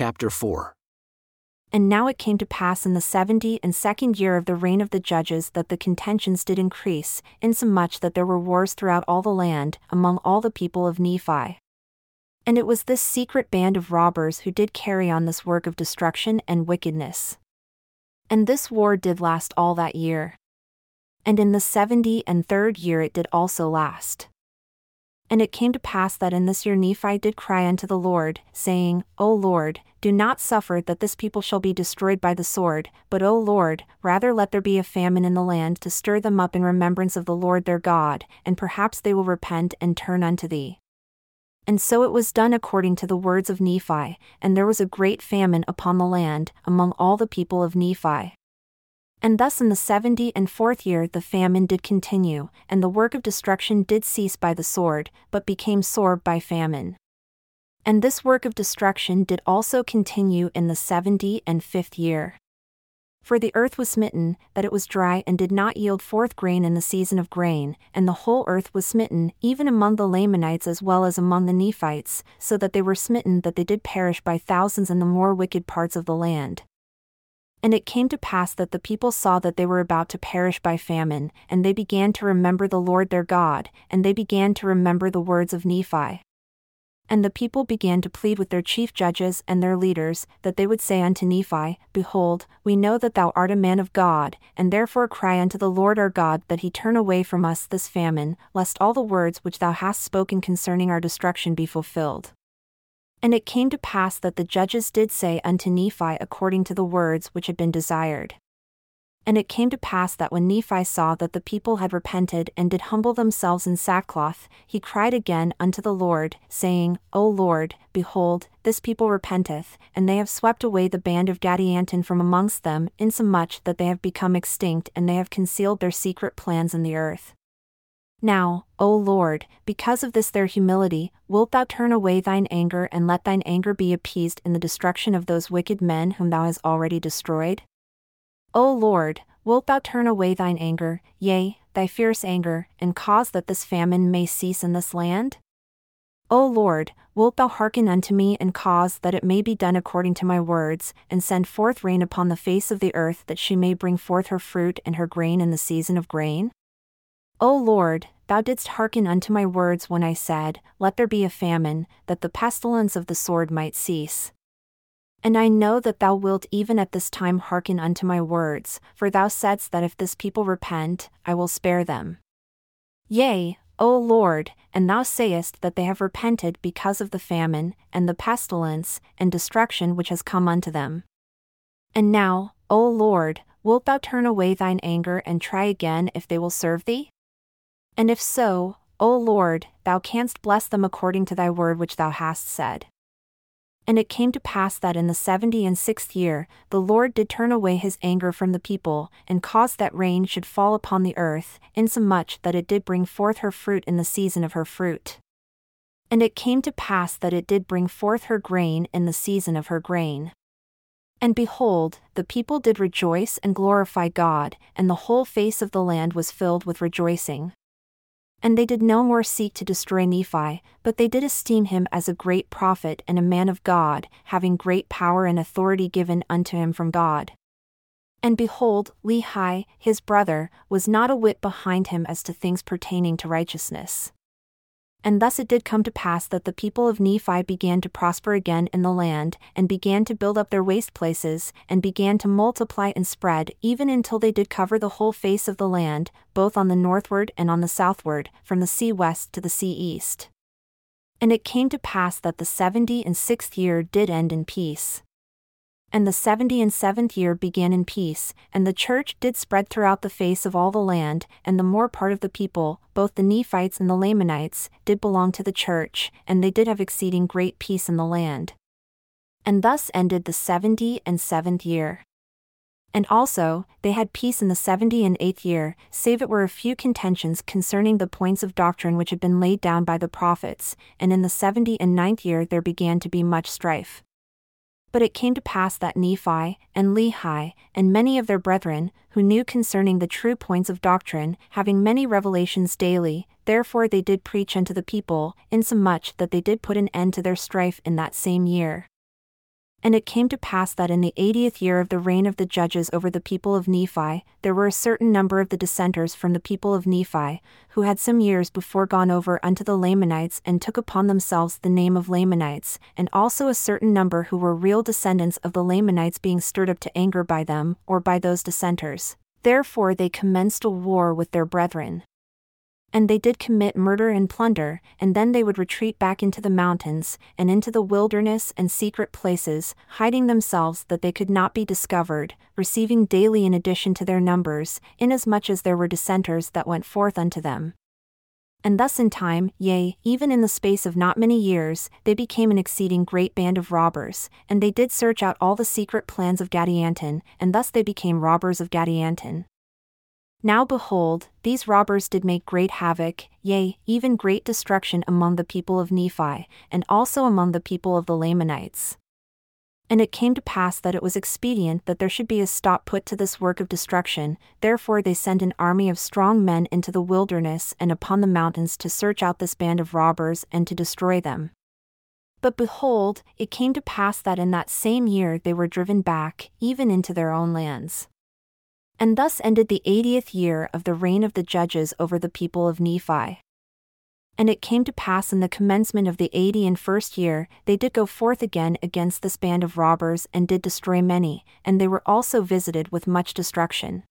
chapter 4. And now it came to pass in the seventy and second year of the reign of the judges that the contentions did increase, insomuch that there were wars throughout all the land, among all the people of Nephi. And it was this secret band of robbers who did carry on this work of destruction and wickedness. And this war did last all that year. And in the seventy and third year it did also last. And it came to pass that in this year Nephi did cry unto the Lord, saying, O Lord, do not suffer that this people shall be destroyed by the sword, but O Lord, rather let there be a famine in the land to stir them up in remembrance of the Lord their God, and perhaps they will repent and turn unto thee. And so it was done according to the words of Nephi, and there was a great famine upon the land, among all the people of Nephi. And thus in the seventy and fourth year the famine did continue, and the work of destruction did cease by the sword, but became sore by famine. And this work of destruction did also continue in the seventy and fifth year. For the earth was smitten, that it was dry and did not yield forth grain in the season of grain, and the whole earth was smitten, even among the Lamanites as well as among the Nephites, so that they were smitten that they did perish by thousands in the more wicked parts of the land. And it came to pass that the people saw that they were about to perish by famine, and they began to remember the Lord their God, and they began to remember the words of Nephi. And the people began to plead with their chief judges and their leaders, that they would say unto Nephi, Behold, we know that thou art a man of God, and therefore cry unto the Lord our God that he turn away from us this famine, lest all the words which thou hast spoken concerning our destruction be fulfilled. And it came to pass that the judges did say unto Nephi according to the words which had been desired. And it came to pass that when Nephi saw that the people had repented and did humble themselves in sackcloth, he cried again unto the Lord, saying, O Lord, behold, this people repenteth, and they have swept away the band of Gadianton from amongst them, insomuch that they have become extinct and they have concealed their secret plans in the earth. Now, O Lord, because of this their humility, wilt thou turn away thine anger and let thine anger be appeased in the destruction of those wicked men whom thou hast already destroyed? O Lord, wilt thou turn away thine anger, yea, thy fierce anger, and cause that this famine may cease in this land? O Lord, wilt thou hearken unto me and cause that it may be done according to my words, and send forth rain upon the face of the earth that she may bring forth her fruit and her grain in the season of grain? O Lord, thou didst hearken unto my words when I said, Let there be a famine, that the pestilence of the sword might cease. And I know that thou wilt even at this time hearken unto my words, for thou saidst that if this people repent, I will spare them. Yea, O Lord, and thou sayest that they have repented because of the famine, and the pestilence, and destruction which has come unto them. And now, O Lord, wilt thou turn away thine anger and try again if they will serve thee? And if so, O Lord, thou canst bless them according to thy word which thou hast said. And it came to pass that in the seventy and sixth year, the Lord did turn away his anger from the people, and caused that rain should fall upon the earth, insomuch that it did bring forth her fruit in the season of her fruit. And it came to pass that it did bring forth her grain in the season of her grain. And behold, the people did rejoice and glorify God, and the whole face of the land was filled with rejoicing. And they did no more seek to destroy Nephi, but they did esteem him as a great prophet and a man of God, having great power and authority given unto him from God. And behold, Lehi, his brother, was not a whit behind him as to things pertaining to righteousness. And thus it did come to pass that the people of Nephi began to prosper again in the land, and began to build up their waste places, and began to multiply and spread, even until they did cover the whole face of the land, both on the northward and on the southward, from the sea west to the sea east. And it came to pass that the seventy and sixth year did end in peace. And the seventy and seventh year began in peace, and the church did spread throughout the face of all the land, and the more part of the people, both the Nephites and the Lamanites, did belong to the church, and they did have exceeding great peace in the land. And thus ended the seventy and seventh year. And also, they had peace in the seventy and eighth year, save it were a few contentions concerning the points of doctrine which had been laid down by the prophets, and in the seventy and ninth year there began to be much strife. But it came to pass that Nephi, and Lehi, and many of their brethren, who knew concerning the true points of doctrine, having many revelations daily, therefore they did preach unto the people, insomuch that they did put an end to their strife in that same year. And it came to pass that in the eightieth year of the reign of the judges over the people of Nephi, there were a certain number of the dissenters from the people of Nephi, who had some years before gone over unto the Lamanites and took upon themselves the name of Lamanites, and also a certain number who were real descendants of the Lamanites being stirred up to anger by them, or by those dissenters. Therefore they commenced a war with their brethren and they did commit murder and plunder, and then they would retreat back into the mountains, and into the wilderness and secret places, hiding themselves that they could not be discovered, receiving daily in addition to their numbers, inasmuch as there were dissenters that went forth unto them. And thus in time, yea, even in the space of not many years, they became an exceeding great band of robbers, and they did search out all the secret plans of Gadianton, and thus they became robbers of Gadianton. Now behold, these robbers did make great havoc, yea, even great destruction among the people of Nephi, and also among the people of the Lamanites. And it came to pass that it was expedient that there should be a stop put to this work of destruction, therefore they sent an army of strong men into the wilderness and upon the mountains to search out this band of robbers and to destroy them. But behold, it came to pass that in that same year they were driven back, even into their own lands. And thus ended the eightieth year of the reign of the judges over the people of Nephi. And it came to pass in the commencement of the eighty and first year, they did go forth again against this band of robbers and did destroy many, and they were also visited with much destruction.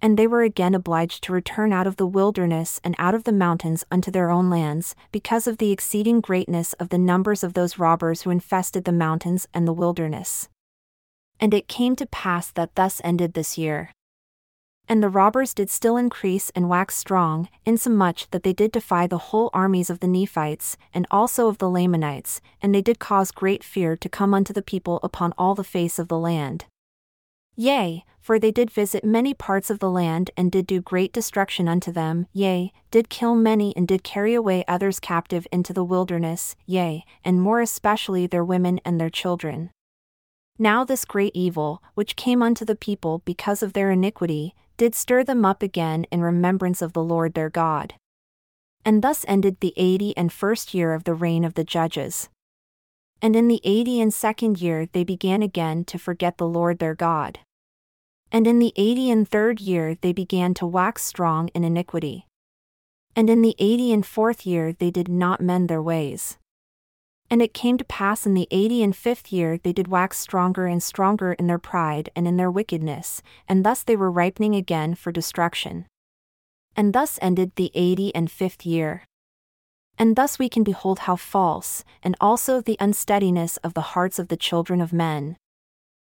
And they were again obliged to return out of the wilderness and out of the mountains unto their own lands, because of the exceeding greatness of the numbers of those robbers who infested the mountains and the wilderness. And it came to pass that thus ended this year. And the robbers did still increase and wax strong, insomuch that they did defy the whole armies of the Nephites, and also of the Lamanites, and they did cause great fear to come unto the people upon all the face of the land. Yea, for they did visit many parts of the land and did do great destruction unto them, yea, did kill many and did carry away others captive into the wilderness, yea, and more especially their women and their children. Now this great evil, which came unto the people because of their iniquity, did stir them up again in remembrance of the Lord their God. And thus ended the eighty and first year of the reign of the judges. And in the eighty and second year they began again to forget the Lord their God. And in the eighty and third year they began to wax strong in iniquity. And in the eighty and fourth year they did not mend their ways. And it came to pass in the eighty and fifth year they did wax stronger and stronger in their pride and in their wickedness, and thus they were ripening again for destruction. And thus ended the eighty and fifth year. And thus we can behold how false, and also the unsteadiness of the hearts of the children of men.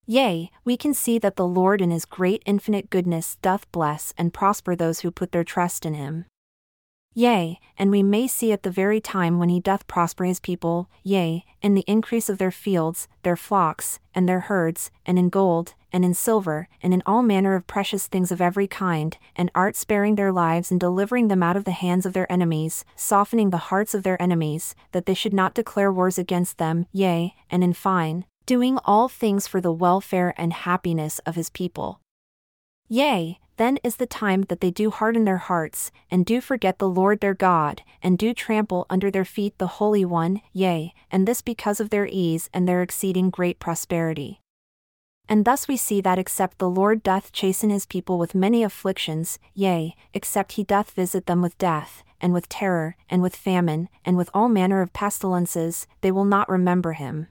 Yea, we can see that the Lord in his great infinite goodness doth bless and prosper those who put their trust in him. Yea, and we may see at the very time when he doth prosper his people, yea, in the increase of their fields, their flocks, and their herds, and in gold, and in silver, and in all manner of precious things of every kind, and art sparing their lives and delivering them out of the hands of their enemies, softening the hearts of their enemies, that they should not declare wars against them, yea, and in fine, doing all things for the welfare and happiness of his people. Yea, then is the time that they do harden their hearts, and do forget the Lord their God, and do trample under their feet the Holy One, yea, and this because of their ease and their exceeding great prosperity. And thus we see that except the Lord doth chasten his people with many afflictions, yea, except he doth visit them with death, and with terror, and with famine, and with all manner of pestilences, they will not remember him.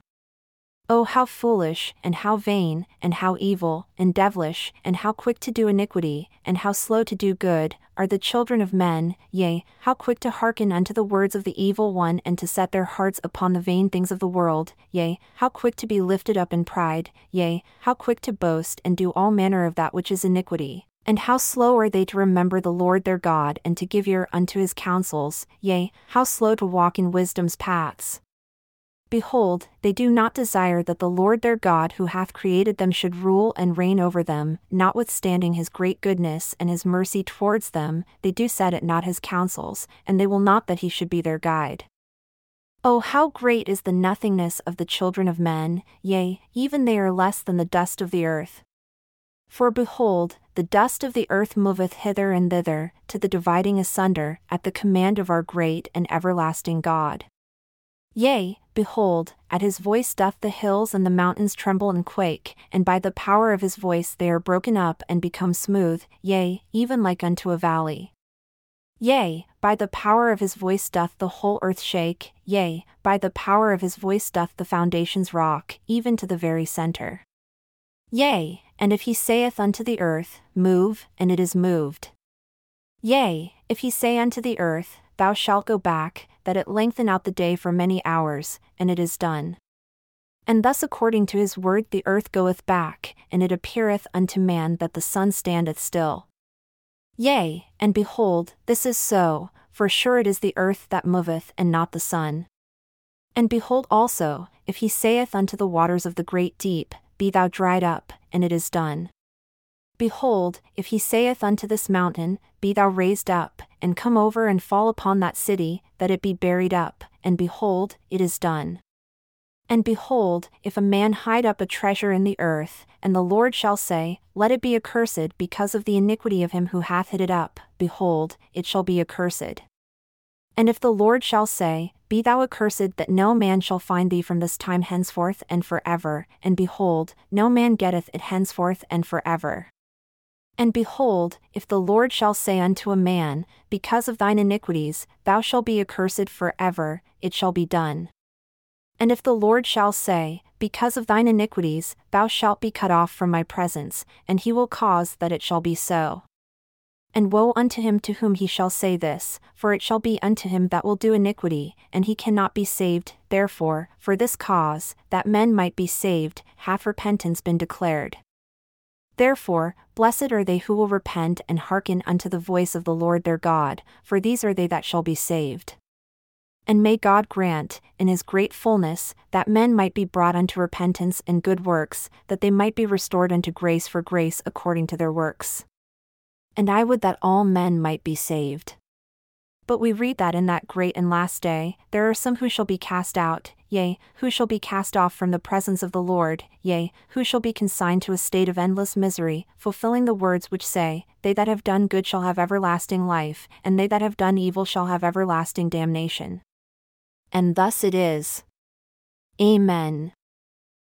Oh, how foolish, and how vain, and how evil, and devilish, and how quick to do iniquity, and how slow to do good, are the children of men, yea, how quick to hearken unto the words of the evil one and to set their hearts upon the vain things of the world, yea, how quick to be lifted up in pride, yea, how quick to boast and do all manner of that which is iniquity. And how slow are they to remember the Lord their God and to give ear unto his counsels, yea, how slow to walk in wisdom's paths. Behold, they do not desire that the Lord their God who hath created them should rule and reign over them, notwithstanding his great goodness and his mercy towards them, they do set at not his counsels, and they will not that he should be their guide. Oh, how great is the nothingness of the children of men, yea, even they are less than the dust of the earth. For behold, the dust of the earth moveth hither and thither, to the dividing asunder, at the command of our great and everlasting God. Yea, behold, at his voice doth the hills and the mountains tremble and quake, and by the power of his voice they are broken up and become smooth, yea, even like unto a valley. Yea, by the power of his voice doth the whole earth shake, yea, by the power of his voice doth the foundations rock, even to the very centre. Yea, and if he saith unto the earth, Move, and it is moved. Yea, if he say unto the earth, Thou shalt go back, that it lengthen out the day for many hours, and it is done. And thus according to his word the earth goeth back, and it appeareth unto man that the sun standeth still. Yea, and behold, this is so, for sure it is the earth that moveth and not the sun. And behold also, if he saith unto the waters of the great deep, Be thou dried up, and it is done. Behold, if he saith unto this mountain, Be thou raised up, and come over and fall upon that city, that it be buried up, and behold, it is done. And behold, if a man hide up a treasure in the earth, and the Lord shall say, Let it be accursed because of the iniquity of him who hath hid it up, behold, it shall be accursed. And if the Lord shall say, Be thou accursed that no man shall find thee from this time henceforth and for ever, and behold, no man getteth it henceforth and for ever. And behold, if the Lord shall say unto a man, Because of thine iniquities, thou shalt be accursed for ever, it shall be done. And if the Lord shall say, Because of thine iniquities, thou shalt be cut off from my presence, and he will cause that it shall be so. And woe unto him to whom he shall say this, for it shall be unto him that will do iniquity, and he cannot be saved, therefore, for this cause, that men might be saved, hath repentance been declared. Therefore, blessed are they who will repent and hearken unto the voice of the Lord their God, for these are they that shall be saved. And may God grant, in his great fullness, that men might be brought unto repentance and good works, that they might be restored unto grace for grace according to their works. And I would that all men might be saved. But we read that in that great and last day, there are some who shall be cast out, yea, who shall be cast off from the presence of the Lord, yea, who shall be consigned to a state of endless misery, fulfilling the words which say, They that have done good shall have everlasting life, and they that have done evil shall have everlasting damnation and thus it is. Amen.